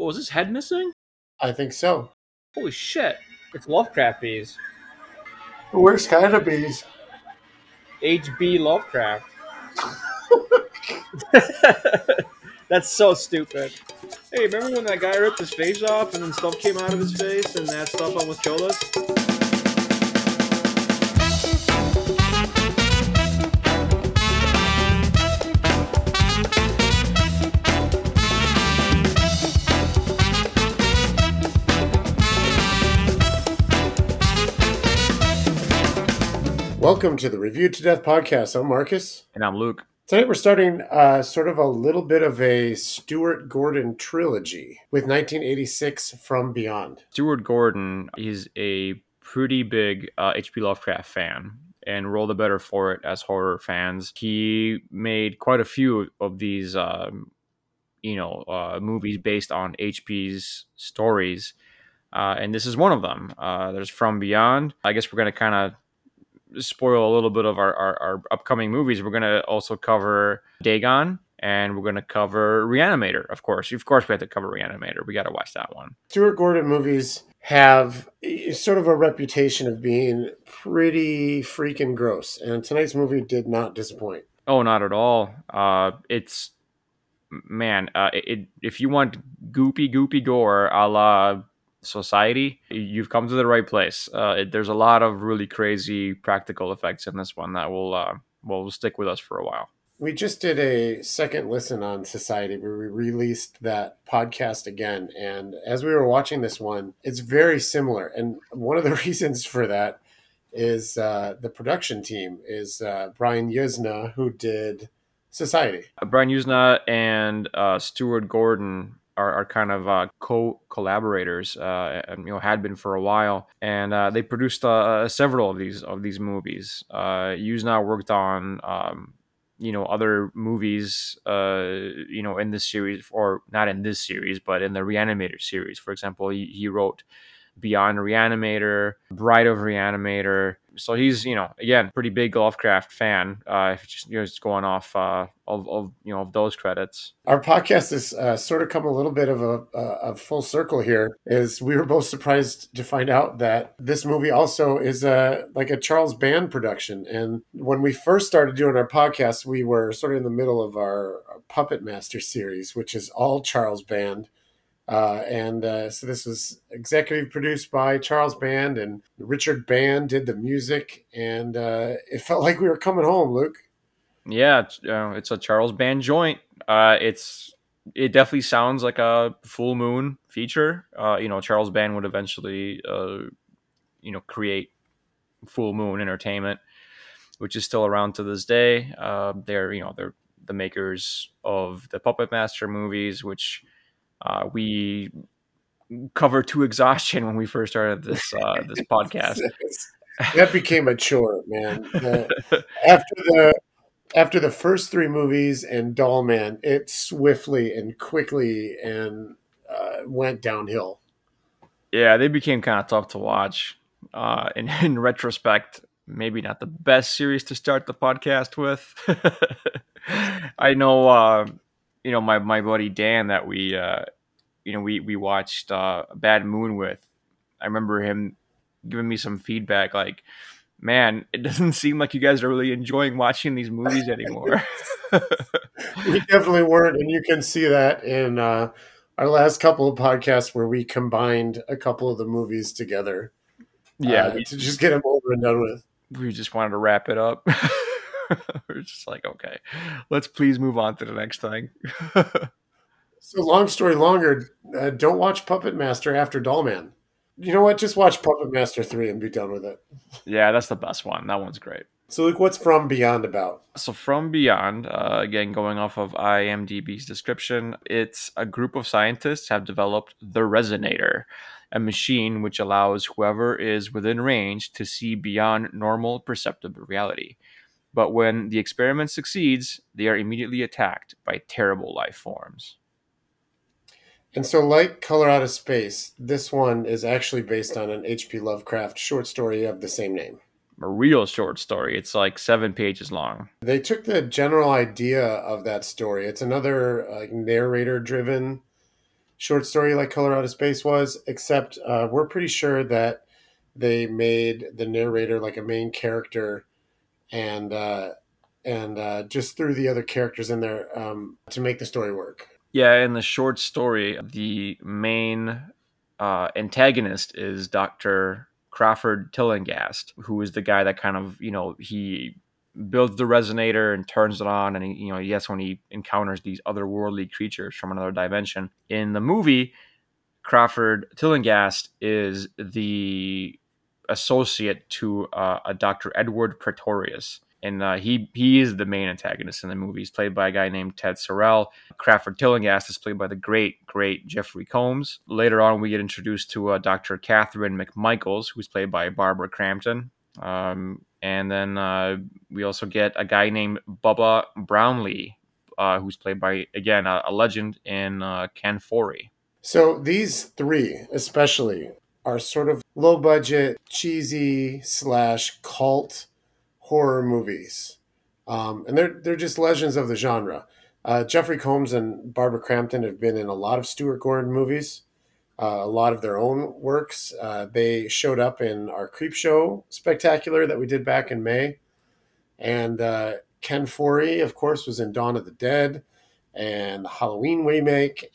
What was his head missing? I think so. Holy shit! It's Lovecraft bees. The worst kind of bees. HB Lovecraft. That's so stupid. Hey, remember when that guy ripped his face off and then stuff came out of his face and that stuff almost killed us? Welcome to the Review to Death podcast. I'm Marcus. And I'm Luke. Tonight we're starting uh, sort of a little bit of a Stuart Gordon trilogy with 1986 From Beyond. Stuart Gordon is a pretty big uh, H.P. Lovecraft fan. And all the better for it as horror fans. He made quite a few of these, um, you know, uh, movies based on H.P.'s stories. Uh, and this is one of them. Uh, there's From Beyond. I guess we're going to kind of spoil a little bit of our, our, our upcoming movies, we're going to also cover Dagon and we're going to cover Reanimator, of course. Of course, we have to cover Reanimator. We got to watch that one. Stuart Gordon movies have sort of a reputation of being pretty freaking gross, and tonight's movie did not disappoint. Oh, not at all. Uh, it's man, uh, it, if you want goopy, goopy gore, a la society, you've come to the right place. Uh, it, there's a lot of really crazy practical effects in this one that will uh, will stick with us for a while. We just did a second listen on Society. where We released that podcast again, and as we were watching this one, it's very similar. And one of the reasons for that is uh, the production team is uh, Brian Yuzna, who did Society. Uh, Brian Yuzna and uh, Stuart Gordon are, are kind of uh, co collaborators, uh, you know, had been for a while, and uh, they produced uh, several of these of these movies. Uh, Yuzna worked on. Um, you know other movies uh you know in this series or not in this series but in the reanimator series for example he, he wrote beyond reanimator bride of reanimator so he's you know again pretty big Lovecraft fan. Uh, just, you know, just going off uh, of, of you know of those credits. Our podcast has uh, sort of come a little bit of a, a, full circle here. Is we were both surprised to find out that this movie also is a like a Charles Band production. And when we first started doing our podcast, we were sort of in the middle of our Puppet Master series, which is all Charles Band. Uh, and uh, so this was executive produced by Charles Band, and Richard Band did the music, and uh, it felt like we were coming home, Luke. Yeah, it's, uh, a Charles Band joint. Uh, it's it definitely sounds like a full moon feature. Uh, you know, Charles Band would eventually, you know, create Full Moon Entertainment, which is still around to this day. they're you know they're the makers of the Puppet Master movies, which uh, we covered to exhaustion when we first started this uh, this podcast. that became a chore, man. after the after the first three movies and Doll Man, it swiftly and quickly and uh, went downhill. Yeah, they became kind of tough to watch. Uh, in, in retrospect, maybe not the best series to start the podcast with. I know uh, you know my my buddy Dan that we uh, you know we we watched uh, Bad Moon with. I remember him giving me some feedback like man, it doesn't seem like you guys are really enjoying watching these movies anymore. we definitely weren't, and you can see that in uh, our last couple of podcasts where we combined a couple of the movies together. Yeah, uh, to just get them over and done with. We just wanted to wrap it up. We're just like, okay, let's please move on to the next thing. so, long story longer, uh, don't watch Puppet Master after Dollman. You know what? Just watch Puppet Master 3 and be done with it. Yeah, that's the best one. That one's great. So, Luke, what's From Beyond about? So, From Beyond, uh, again, going off of IMDb's description, it's a group of scientists have developed the Resonator, a machine which allows whoever is within range to see beyond normal perceptive reality. But when the experiment succeeds, they are immediately attacked by terrible life forms. And so, like Color Out of Space, this one is actually based on an H.P. Lovecraft short story of the same name. A real short story. It's like seven pages long. They took the general idea of that story. It's another like narrator driven short story like Color Out of Space was, except uh, we're pretty sure that they made the narrator like a main character and uh, and uh, just threw the other characters in there um, to make the story work. Yeah, in the short story, the main uh, antagonist is Doctor Crawford Tillinghast, who is the guy that kind of you know he builds the resonator and turns it on, and he, you know yes, when he encounters these otherworldly creatures from another dimension. In the movie, Crawford Tillinghast is the associate to uh, a Dr. Edward Pretorius. And uh, he he is the main antagonist in the movie. He's played by a guy named Ted Sorel. Crawford Tillinghast is played by the great, great Jeffrey Combs. Later on, we get introduced to uh, Dr. Catherine McMichaels, who's played by Barbara Crampton. Um, and then uh, we also get a guy named Bubba Brownlee, uh, who's played by, again, a, a legend in uh, Ken Foree. So these three, especially, are sort of low budget, cheesy slash cult horror movies, um, and they're they're just legends of the genre. Uh, Jeffrey Combs and Barbara Crampton have been in a lot of Stuart Gordon movies, uh, a lot of their own works. Uh, they showed up in our Creep Show spectacular that we did back in May, and uh, Ken Foree, of course, was in Dawn of the Dead and Halloween remake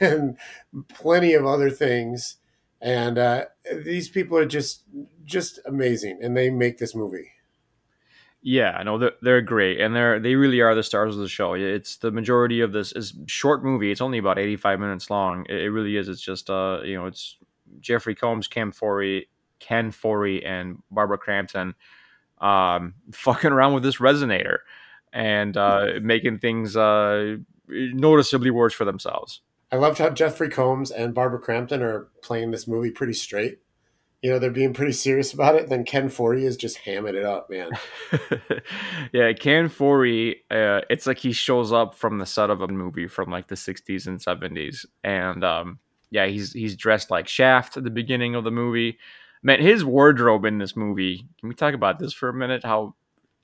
and plenty of other things. And uh, these people are just just amazing, and they make this movie. Yeah, no, they're, they're great, and they're they really are the stars of the show. It's the majority of this is short movie. It's only about eighty five minutes long. It, it, really is. It's just uh, you know, it's Jeffrey Combs, Cam Foree, Ken Foree, and Barbara Crampton, um, fucking around with this resonator and uh, making things uh, noticeably worse for themselves. I loved how Jeffrey Combs and Barbara Crampton are playing this movie pretty straight. You know, they're being pretty serious about it. Then Ken Foree is just hamming it up, man. yeah, Ken Foree, uh, it's like he shows up from the set of a movie from like the 60s and 70s. And um, yeah, he's he's dressed like Shaft at the beginning of the movie. Man, his wardrobe in this movie. Can we talk about this for a minute? How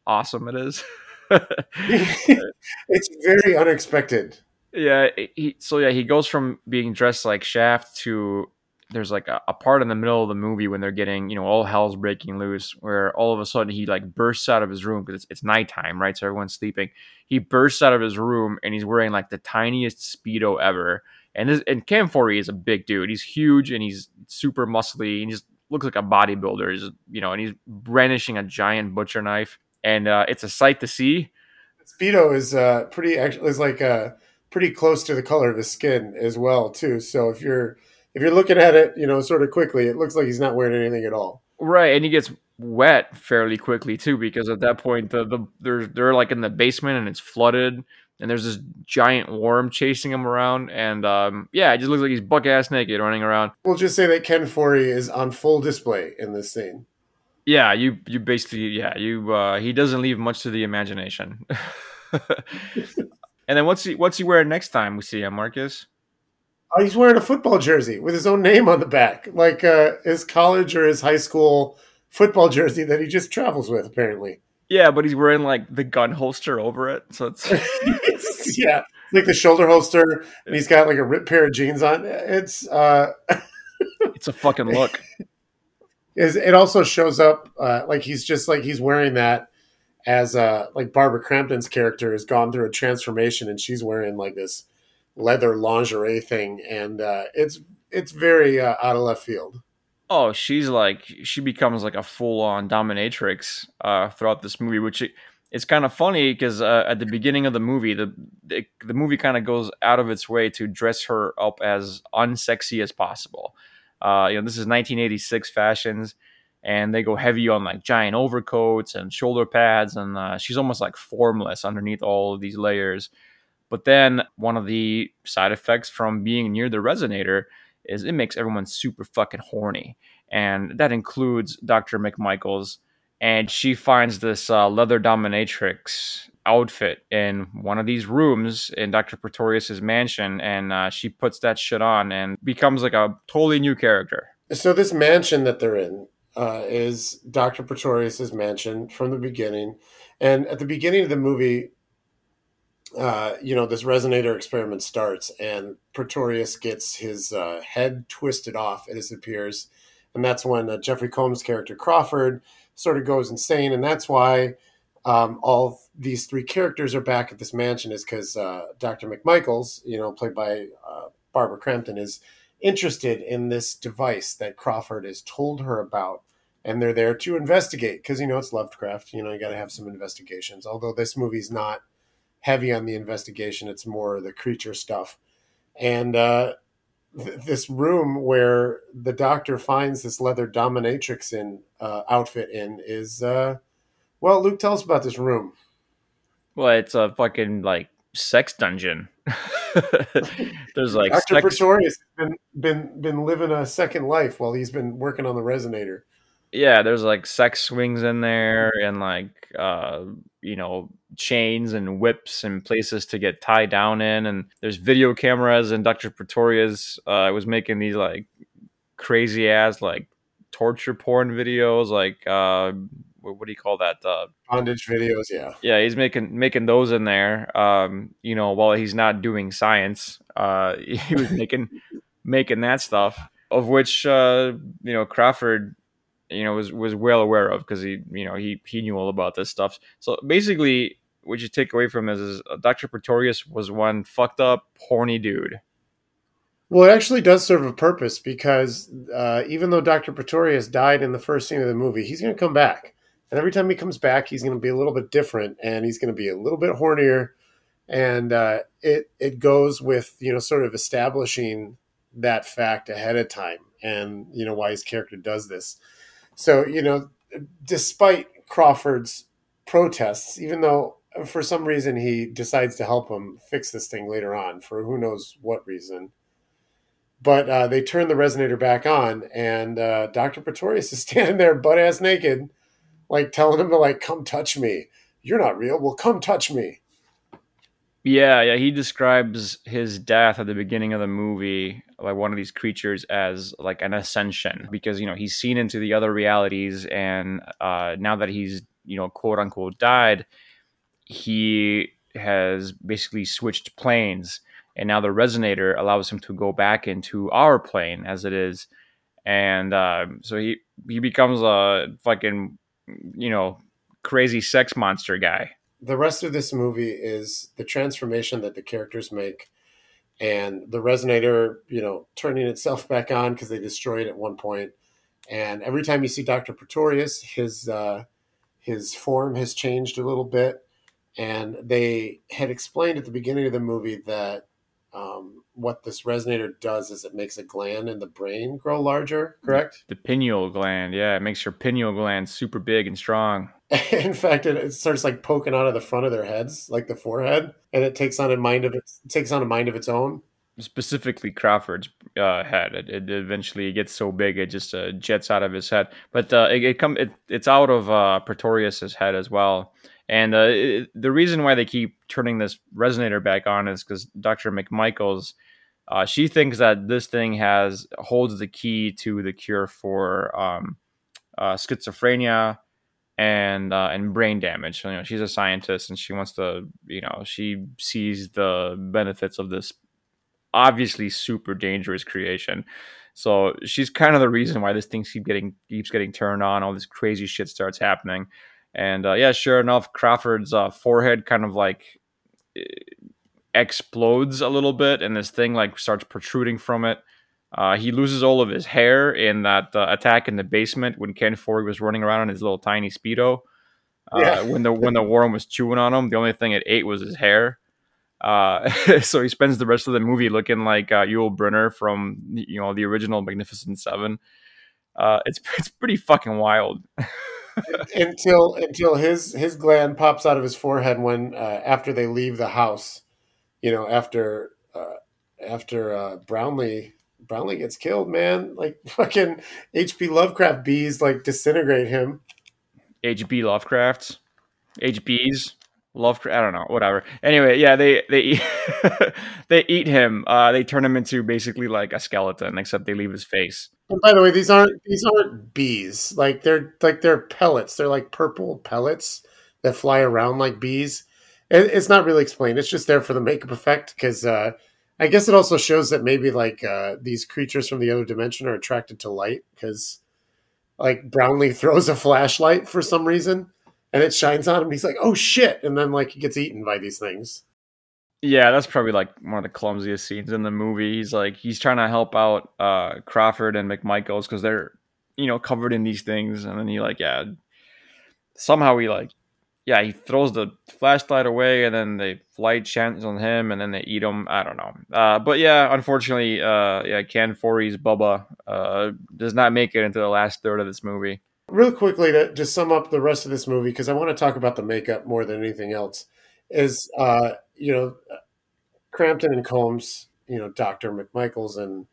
awesome it is. it's very unexpected. Yeah, he, so yeah, he goes from being dressed like Shaft to there's like a, a, part in the middle of the movie when they're getting, you know, all hell's breaking loose, where all of a sudden he like bursts out of his room because it's, it's nighttime, right? So everyone's sleeping. He bursts out of his room and he's wearing like the tiniest speedo ever. And this and Cam Foree is a big dude. He's huge and he's super muscly and he just looks like a bodybuilder. He's you know, and he's brandishing a giant butcher knife and uh, it's a sight to see. Speedo is uh, pretty actually is like uh, pretty close to the color of his skin as well too. So if you're if you're looking at it, you know, sort of quickly, it looks like he's not wearing anything at all. Right, and he gets wet fairly quickly too because at that point the the they're they're like in the basement and it's flooded and there's this giant worm chasing him around and um, yeah, it just looks like he's buck ass naked running around. We'll just say that Ken Foree is on full display in this scene. Yeah, you you basically yeah you uh, he doesn't leave much to the imagination. and then what's he what's he wearing next time we see him, Marcus? Oh, he's wearing a football jersey with his own name on the back, like uh, his college or his high school football jersey that he just travels with, apparently. Yeah, but he's wearing like the gun holster over it, so it's yeah, like the shoulder holster, and he's got like a ripped pair of jeans on. It's uh, it's a fucking look is it also shows up uh, like he's just like he's wearing that as uh like Barbara Crampton's character has gone through a transformation and she's wearing like this leather lingerie thing and uh it's it's very uh, out of left field. Oh, she's like she becomes like a full on dominatrix uh throughout this movie which it, it's kind of funny because uh, at the beginning of the movie, the the, the movie kind of goes out of its way to dress her up as unsexy as possible. Uh, you know, this is 1986 fashions, and they go heavy on like giant overcoats and shoulder pads, and uh, she's almost like formless underneath all of these layers. But then one of the side effects from being near the resonator is it makes everyone super fucking horny, and that includes Dr. McMichaels. And she finds this uh, leather dominatrix outfit in one of these rooms in Dr. Pretorius's mansion, and uh, she puts that shit on and becomes like a totally new character. So this mansion that they're in uh, is Dr. Pretorius's mansion from the beginning, and at the beginning of the movie, uh, you know, this resonator experiment starts, and Pretorius gets his uh, head twisted off, it appears, and that's when uh, Jeffrey Combs' character Crawford sort of goes insane, and that's why um, all these three characters are back at this mansion, is because uh, Dr. McMichaels, you know, played by uh, Barbara Crampton, is interested in this device that Crawford has told her about. And they're there to investigate because you know it's Lovecraft. You know you got to have some investigations. Although this movie's not heavy on the investigation. It's more the creature stuff. And uh, th- this room where the doctor finds this leather dominatrix in uh, outfit in is uh, well, Luke, tell us about this room. Well, it's a fucking like sex dungeon. There's like Dr. sex- Pretorius has been, been been living a second life while he's been working on the resonator. yeah, there's like sex swings in there and like uh you know chains and whips and places to get tied down in and there's video cameras and Dr. Pretorius uh was making these like crazy ass like torture porn videos like uh what, what do you call that uh Bondage videos, yeah. yeah he's making making those in there um you know while he's not doing science uh he was making making that stuff of which uh you know Crawford you know was was well aware of because he you know he he knew all about this stuff so basically what you take away from this is uh, Dr. Pretorius was one fucked up horny dude Well, it actually does serve a purpose because uh, even though Dr. Pretorius died in the first scene of the movie, he's going to come back. And every time he comes back, he's going to be a little bit different and he's going to be a little bit hornier. And uh, it, it goes with, you know, sort of establishing that fact ahead of time and, you know, why his character does this. So, you know, despite Crawford's protests, even though for some reason he decides to help him fix this thing later on, for who knows what reason but uh, they turn the resonator back on, and uh, Doctor Pretorius is standing there, butt ass naked, like telling him to like come touch me. You're not real. Well, come touch me. yeah yeah he describes his death at the beginning of the movie like one of these creatures as like an ascension because you know he's seen into the other realities and uh now that he's you know quote unquote died he has basically switched planes and now the resonator allows him to go back into our plane as it is and uh, so he he becomes a fucking you know crazy sex monster guy The rest of this movie is the transformation that the characters make, and the resonator, you know, turning itself back on because they destroy it at one point. And every time you see Doctor Pretorius, his uh, his form has changed a little bit. And they had explained at the beginning of the movie that um, what this resonator does is it makes a gland in the brain grow larger, correct? the pineal gland yeah it makes your pineal gland super big and strong in fact, it, it starts like poking out of the front of their heads, like the forehead, and it takes on a mind of its it takes on a mind of its own. specifically Crawford's uh, head. It, it eventually gets so big it just uh, jets out of his head. But uh, it, it come it, it's out of uh, Pretorius's head as well. And uh, the reason why they keep turning this resonator back on is because Dr. McMichaels, uh, she thinks that this thing has holds the key to the cure for um, uh, schizophrenia and uh, and brain damage. You know, she's a scientist and she wants to, you know, she sees the benefits of this obviously super dangerous creation. So she's kind of the reason why this thing keep getting keeps getting turned on. All this crazy shit starts happening, and uh, yeah, sure enough, Crawford's uh, forehead kind of like eh, explodes a little bit, and this thing like starts protruding from it. Uh, he loses all of his hair in that uh, attack in the basement when Ken Foree was running around in his little tiny speedo. Uh, Yeah. When the when the worm was chewing on him, the only thing it ate was his hair. Uh, so he spends the rest of the movie looking like uh, Yul Brynner from you know the original Magnificent Seven. Uh, it's it's pretty fucking wild. until until his his gland pops out of his forehead when uh, after they leave the house, you know, after uh, after uh, Brownlee Brownlee gets killed, man. Like fucking H.P. Lovecraft bees like disintegrate him. H.P. Lovecrafts, HBs Lovecraft. I don't know, whatever. Anyway, yeah, they they eat, they eat him. Uh, they turn him into basically like a skeleton, except they leave his face. And by the way, these aren't these aren't bees. Like they're like they're pellets. They're like purple pellets that fly around like bees. it, it's not really explained. It's just there for the makeup effect because uh, I guess it also shows that maybe like uh, these creatures from the other dimension are attracted to light because like Brownlee throws a flashlight for some reason and it shines on him. he's like, "Oh shit!" And then like he gets eaten by these things. Yeah, that's probably like one of the clumsiest scenes in the movie. He's like he's trying to help out uh, Crawford and McMichaels because they're you know covered in these things, and then he like yeah somehow he like yeah he throws the flashlight away, and then they flight chance on him, and then they eat him. I don't know, uh, but yeah, unfortunately, uh, yeah, Ken Foree's Bubba uh, does not make it into the last third of this movie. Real quickly to just sum up the rest of this movie because I want to talk about the makeup more than anything else is uh, you know Crampton and Combs, you know Doctor McMichaels and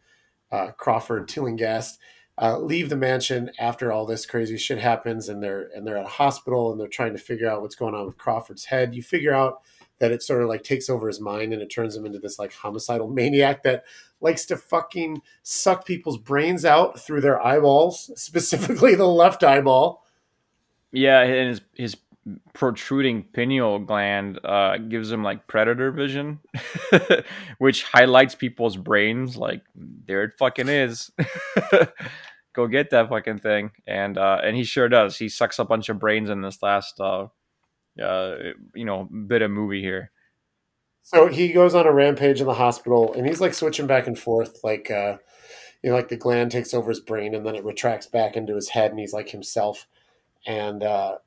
uh, Crawford Tillinghast uh, leave the mansion after all this crazy shit happens, and they're and they're at a hospital and they're trying to figure out what's going on with Crawford's head. You figure out that it sort of like takes over his mind and it turns him into this like homicidal maniac that likes to fucking suck people's brains out through their eyeballs, specifically the left eyeball. Yeah, and his his protruding pineal gland uh, gives him like predator vision, which highlights people's brains. Like there it fucking is. Go get that fucking thing, and uh, and he sure does. He sucks a bunch of brains in this last, uh, uh, you know, bit of movie here. So he goes on a rampage in the hospital, and he's like switching back and forth, like uh, you know, like the gland takes over his brain, and then it retracts back into his head, and he's like himself. And uh,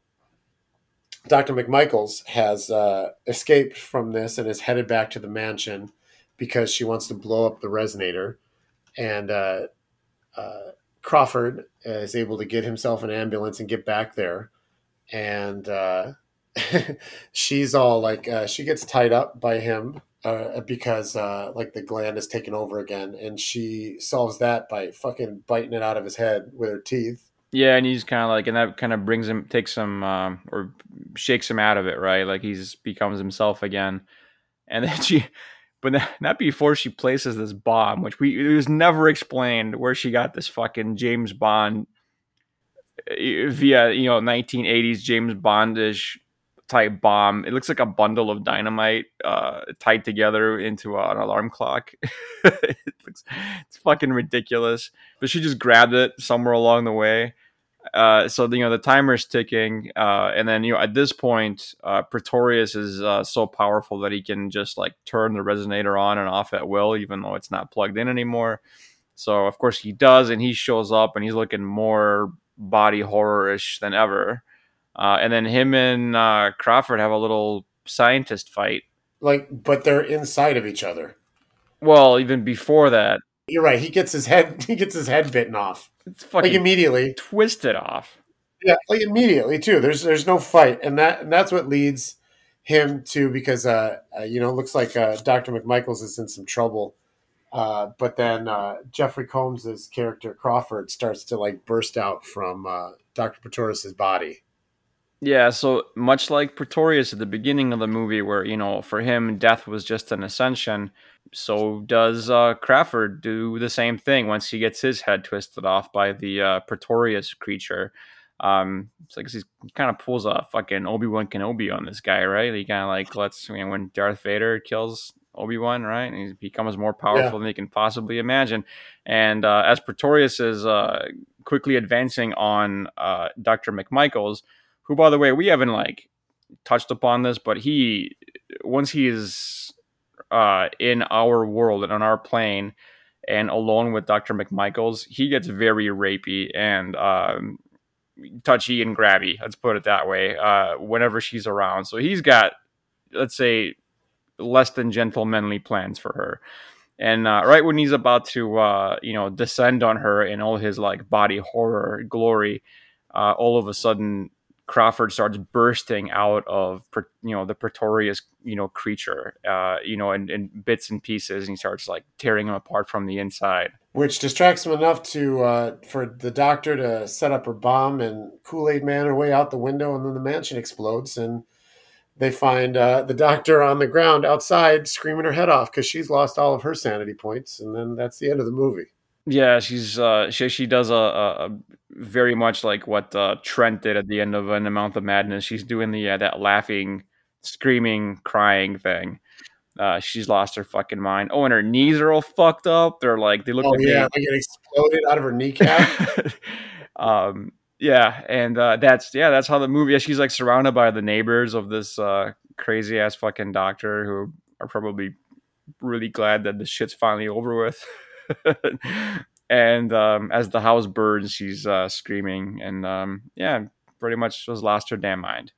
Dr. McMichaels has uh, escaped from this and is headed back to the mansion because she wants to blow up the resonator. And uh, uh, Crawford is able to get himself an ambulance and get back there. And uh, she's all like, uh, she gets tied up by him uh, because like the gland is taken over again. And she solves that by fucking biting it out of his head with her teeth. Yeah, and he's kind of like, and that kind of brings him, takes him, um, or shakes him out of it, right? Like he's becomes himself again. And then she, but not before she places this bomb, which we it was never explained where she got this fucking James Bond eh, via you know 1980s James Bondish type bomb. It looks like a bundle of dynamite uh, tied together into a, an alarm clock. it looks, it's fucking ridiculous. But she just grabbed it somewhere along the way uh, so you know the timer is ticking, uh, and then you know at this point, uh, Pretorius is uh, so powerful that he can just like turn the resonator on and off at will, even though it's not plugged in anymore. So of course he does, and he shows up, and he's looking more body horror-ish than ever. Uh, and then him and uh, Crawford have a little scientist fight. Like, but they're inside of each other. Well, even before that, you're right. He gets his head. He gets his head bitten off. It's fucking like immediately twisted off. Yeah, like immediately too. There's there's no fight, and that and that's what leads him to because uh, uh you know it looks like uh, Dr. McMichaels is in some trouble. Uh, but then uh, Jeffrey Combs's character Crawford starts to like burst out from uh, Dr. Pretorius's body. Yeah, so much like Pretorius at the beginning of the movie, where you know for him death was just an ascension, so does uh, Crawford do the same thing once he gets his head twisted off by the uh, Pretorius creature. Um, it's like he kind of pulls a fucking Obi Wan Kenobi on this guy, right? He kind of like lets you know, when Darth Vader kills Obi Wan, right? And he becomes more powerful yeah. than he can possibly imagine. And uh, as Pretorius is uh, quickly advancing on uh, Doctor McMichaels, who, by the way, we haven't like touched upon this, but he once he is uh, in our world and on our plane and alone with Dr. McMichaels, he gets very rapey and um, touchy and grabby. Let's put it that way. Uh, whenever she's around, so he's got, let's say, less than gentlemanly plans for her. And uh, right when he's about to, uh, you know, descend on her in all his like body horror glory, uh, all of a sudden Crawford starts bursting out of you know the Pretorius you know creature uh, you know in, in, bits and pieces, and he starts like tearing him apart from the inside, which distracts him enough to uh, for the doctor to set up her bomb and Kool Aid Man her way out the window, and then the mansion explodes, and they find uh, the doctor on the ground outside screaming her head off because she's lost all of her sanity points, and then that's the end of the movie. Yeah, she's uh, she she does a, a, a very much like what uh, Trent did at the end of an amount of madness. She's doing the uh, that laughing screaming, crying thing. Uh, she's lost her fucking mind. Oh, and her knees are all fucked up. They're like they look Oh like yeah, they, like it exploded out of her kneecap. um, yeah, and uh, that's yeah, that's how the movie. Yeah, she's like surrounded by the neighbors of this uh, crazy ass fucking doctor who are probably really glad that the shit's finally over with. and um, as the house burns, she's uh, screaming, and um, yeah, pretty much was lost her damn mind.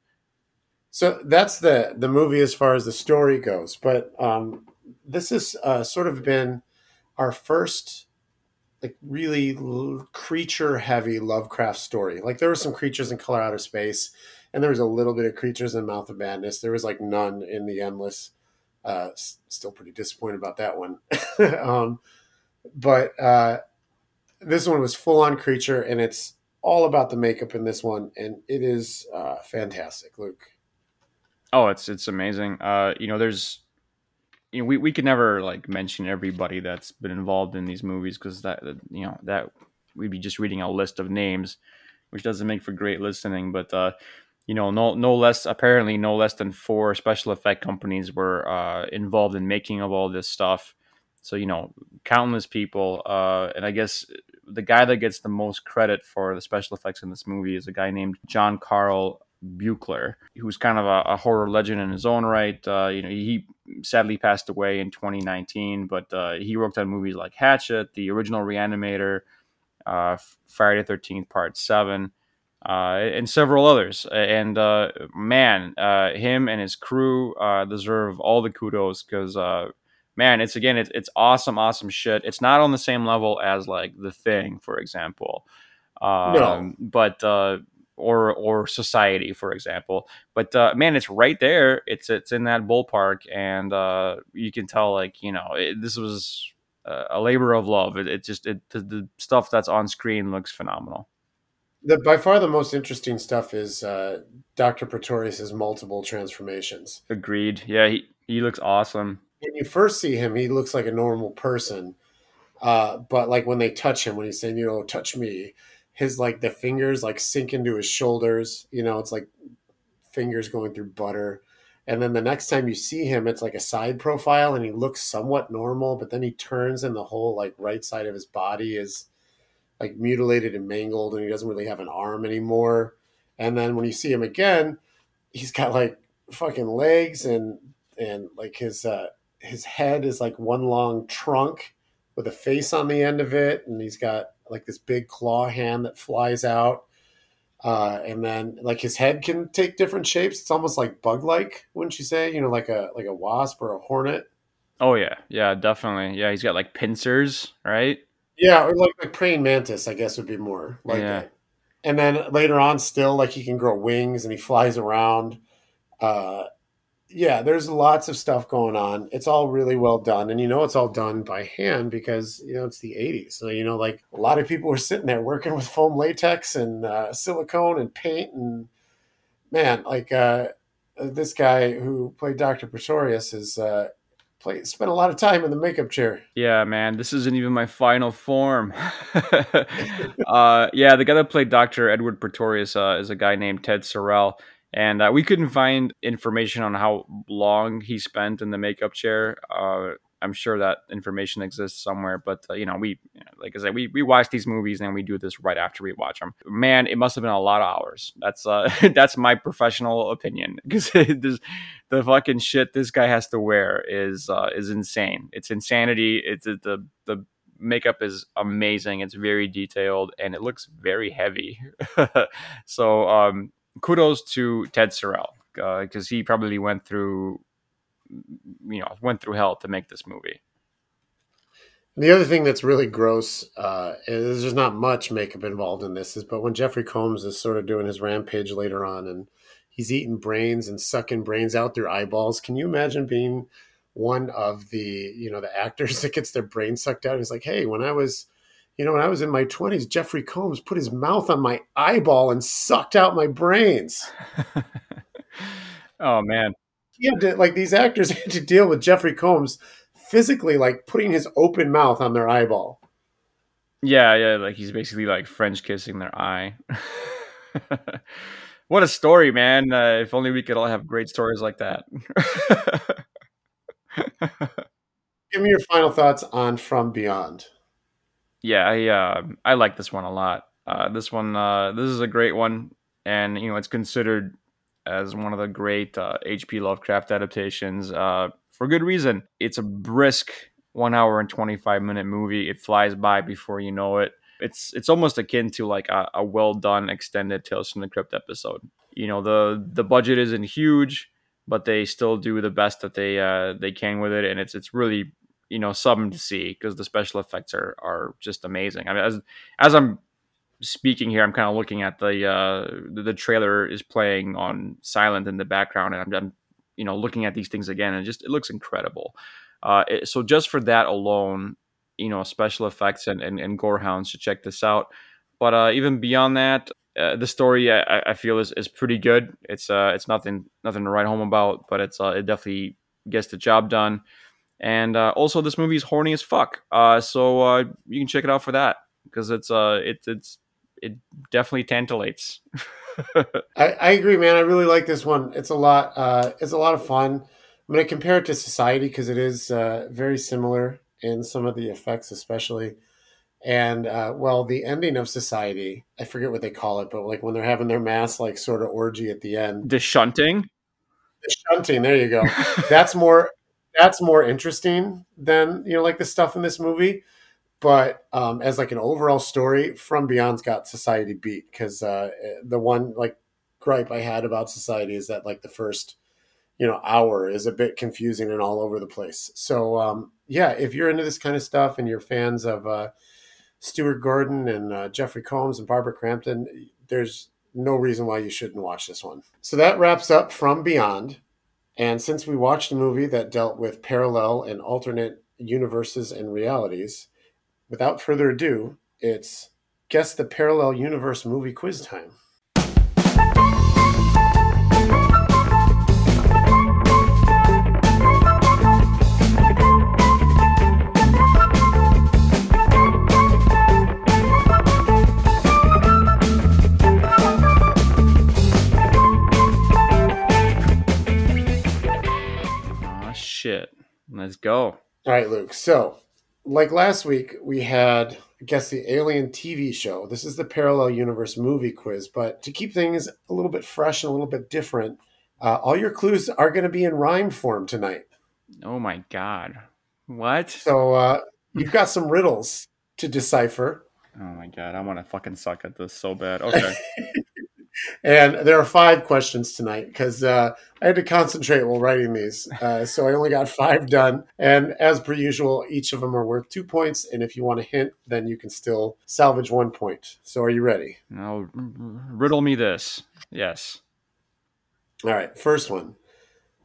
So that's the the movie as far as the story goes. But um, this has uh, sort of been our first like really l- creature heavy Lovecraft story. Like there were some creatures in Color Out of Space, and there was a little bit of creatures in Mouth of Madness. There was like none in the Endless. Uh, s- still pretty disappointed about that one. um, but uh, this one was full on creature, and it's all about the makeup in this one, and it is uh, fantastic, Luke. Oh, it's it's amazing. Uh, you know, there's you know, we, we could never like mention everybody that's been involved in these movies because that you know that we'd be just reading a list of names, which doesn't make for great listening. But uh, you know, no no less apparently no less than four special effect companies were uh, involved in making of all this stuff. So you know, countless people, uh, and I guess the guy that gets the most credit for the special effects in this movie is a guy named John Carl Buechler, who's kind of a, a horror legend in his own right. Uh, you know, he sadly passed away in 2019, but uh, he worked on movies like Hatchet, the original Reanimator, uh, Friday the 13th Part 7, uh, and several others. And uh, man, uh, him and his crew deserve all the kudos because, man, it's again, it's, it's awesome, awesome shit. It's not on the same level as like The Thing, for example. Um, No. but uh, or or society, for example. But uh, man, it's right there. It's it's in that ballpark, and uh, you can tell like you know it, this was uh, a labor of love. It, it just it the, the stuff that's on screen looks phenomenal. The by far the most interesting stuff is uh, Doctor Pretorius's multiple transformations. Agreed. Yeah, he he looks awesome. When you first see him, he looks like a normal person, uh, but like when they touch him, when he's saying, you know, touch me, his like the fingers like sink into his shoulders. You know, it's like fingers going through butter. And then the next time you see him, it's like a side profile, and he looks somewhat normal, but then he turns, and the whole like right side of his body is like mutilated and mangled, and he doesn't really have an arm anymore. And then when you see him again, he's got like fucking legs and and like his uh his head is like one long trunk with a face on the end of it and he's got like this big claw hand that flies out. Uh and then like his head can take different shapes. It's almost like bug like wouldn't you say? You know like a like a wasp or a hornet. Oh yeah, yeah, definitely. Yeah, he's got like pincers, right? yeah or like a praying mantis i guess would be more like Yeah. it. And then later on still like he can grow wings and he flies around. Uh yeah there's lots of stuff going on. It's all really well done and you know it's all done by hand because you know it's the 80s so you know like a lot of people were sitting there working with foam latex and uh, silicone and paint and man like uh this guy who played dr pretorius is uh spent a lot of time in the makeup chair. Yeah, man, this isn't even my final form. uh, yeah, the guy that played Doctor Edward Pretorius uh, is a guy named Ted Sorel, and uh, we couldn't find information on how long he spent in the makeup chair. Uh, I'm sure that information exists somewhere, but uh, you know, we, like I said, we we watch these movies and we do this right after we watch them. Man, it must have been a lot of hours. That's uh, that's my professional opinion because the fucking shit this guy has to wear is uh, is insane. It's insanity. It's it, the the makeup is amazing. It's very detailed and it looks very heavy. so um, kudos to Ted Sorel because he probably went through you know went through hell to make this movie. The other thing that's really gross uh, is there's not much makeup involved in this, is but when Jeffrey Combs is sort of doing his rampage later on, and he's eating brains and sucking brains out through eyeballs. Can you imagine being one of the you know the actors that gets their brain sucked out? He's like, hey, when I was you know when I was in my twenties, Jeffrey Combs put his mouth on my eyeball and sucked out my brains. oh man, He had to like these actors had to deal with Jeffrey Combs physically like putting his open mouth on their eyeball. yeah, yeah, like he's basically like French kissing their eye. what a story, man! Uh, if only we could all have great stories like that. Give me your final thoughts on From Beyond. Yeah, I uh, I like this one a lot. Uh, this one, uh, this is a great one, and you know it's considered as one of the great H.P. Uh, Lovecraft adaptations uh, for good reason. It's a brisk one hour and twenty five minute movie. It flies by before you know it. It's it's almost akin to like a, a well done extended Tales from the Crypt episode. You know the the budget isn't huge, but they still do the best that they uh, they can with it, and it's it's really you know something to see because the special effects are are just amazing. I mean, as as I'm speaking here, I'm kind of looking at the uh, the, the trailer is playing on silent in the background, and I'm, I'm you know looking at these things again, and just it looks incredible. Uh, it, so just for that alone, you know, special effects and and, and gorehounds should check this out. But uh, even beyond that, uh, the story I, I, feel is, is pretty good. It's uh it's nothing nothing to write home about, but it's uh, it definitely gets the job done. And uh, also, this movie is horny as fuck. Uh, so uh, you can check it out for that because it's uh it, it's it definitely tantalates. I, I agree, man. I really like this one. It's a lot. Uh, it's a lot of fun. I'm going to compare it to Society because it is uh, very similar in some of the effects, especially. And uh, well, the ending of Society, I forget what they call it, but like when they're having their mass like sort of orgy at the end, the shunting. The shunting. There you go. That's more that's more interesting than you know like the stuff in this movie. But um, as like an overall story from beyond's got society beat because uh, the one like gripe i had about society is that like the first you know hour is a bit confusing and all over the place. So um, yeah if you're into this kind of stuff and you're fans of uh, stuart gordon and uh, jeffrey combs and barbara crampton there's no reason why you shouldn't watch this one. So that wraps up from beyond and since we watched a movie that dealt with parallel and alternate universes and realities, without further ado, it's Guess the Parallel Universe movie quiz time. Let's go. All right, Luke. So, like last week, we had, I guess, the Alien TV show. This is the Parallel Universe movie quiz. But to keep things a little bit fresh and a little bit different, uh, all your clues are going to be in rhyme form tonight. Oh my God. What? So, uh, you've got some riddles to decipher. Oh my God. I want to fucking suck at this so bad. Okay. and there are five questions tonight because uh, I had to concentrate while writing these. Uh, so I only got five done. And as per usual, each of them are worth two points. And if you want a hint, then you can still salvage one point. So are you ready? Now, riddle me this. Yes. All right. First one.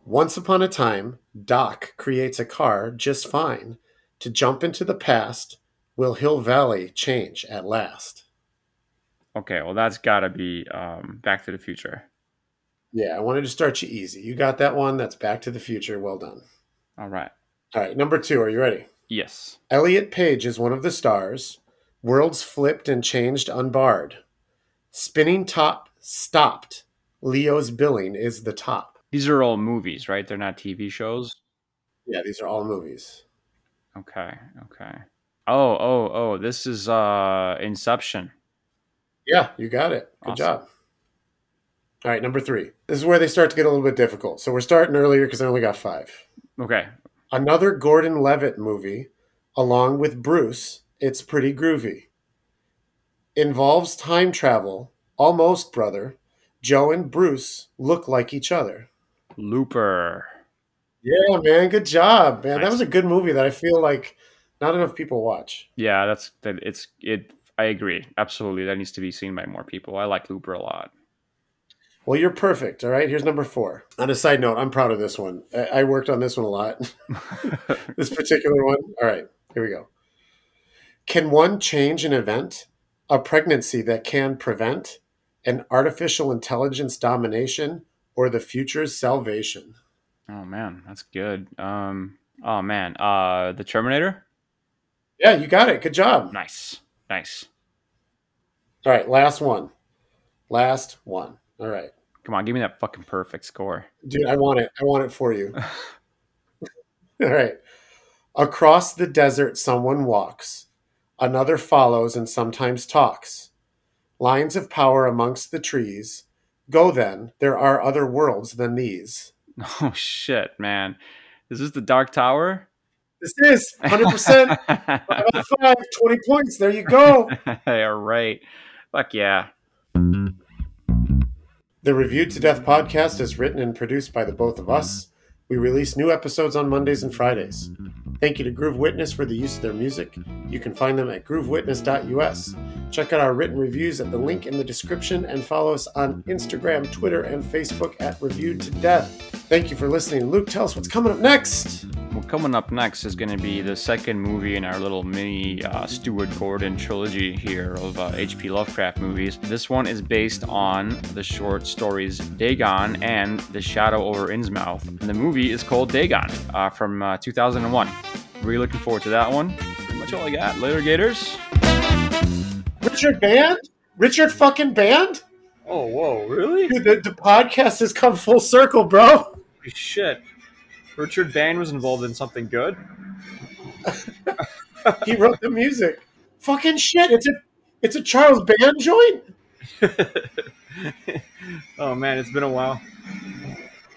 Once upon a time, Doc creates a car just fine. To jump into the past, will Hill Valley change at last? Okay, well that's got to be um, Back to the Future. Yeah, I wanted to start you easy. You got that one. That's Back to the Future. Well done. All right. All right, number two. Are you ready? Yes. Elliot Page is one of the stars. Worlds flipped and changed unbarred. Spinning top stopped. Leo's billing is the top. These are all movies, right? They're not TV shows. Yeah, these are all movies. Okay. Okay. Oh, oh, oh! This is uh Inception. Yeah, you got it. Good awesome. job. All right, number three. This is where they start to get a little bit difficult. So we're starting earlier because I only got five. Okay. Another Gordon Levitt movie, along with Bruce. It's pretty groovy. Involves time travel. Almost, brother. Joe and Bruce look like each other. Looper. Yeah, man. Good job, man. Nice. That was a good movie that I feel like not enough people watch. Yeah, that's that. It's it I agree. Absolutely. That needs to be seen by more people. I like Looper a lot. Well, you're perfect. All right. Here's number four. On a side note, I'm proud of this one. I worked on this one a lot. this particular one. All right. Here we go. Can one change an event, a pregnancy that can prevent, an artificial intelligence domination, or the future's salvation? Oh man, that's good. Um, oh man, uh, the Terminator. Yeah, you got it. Good job. Nice. Nice. All right, last one. Last one. All right. Come on, give me that fucking perfect score. Dude, I want it. I want it for you. All right. Across the desert, someone walks. Another follows and sometimes talks. Lines of power amongst the trees. Go then, there are other worlds than these. Oh shit, man. Is this the Dark Tower? This is 100% five five, 20 points. There you go. All right. Fuck yeah. The Reviewed to Death podcast is written and produced by the both of us. We release new episodes on Mondays and Fridays. Thank you to Groove Witness for the use of their music. You can find them at groovewitness.us. Check out our written reviews at the link in the description and follow us on Instagram, Twitter, and Facebook at Reviewed to Death. Thank you for listening. Luke, tell us what's coming up next. Well, coming up next is going to be the second movie in our little mini uh, Stuart Gordon trilogy here of uh, H.P. Lovecraft movies. This one is based on the short stories Dagon and The Shadow over Innsmouth. And the movie is called Dagon uh, from uh, 2001. Really looking forward to that one. Pretty much all I got. Later, Gators. Richard Band? Richard fucking Band? Oh, whoa, really? Dude, the, the podcast has come full circle, bro. Shit. Richard Band was involved in something good. he wrote the music. Fucking shit! It's a it's a Charles Band joint. oh man, it's been a while.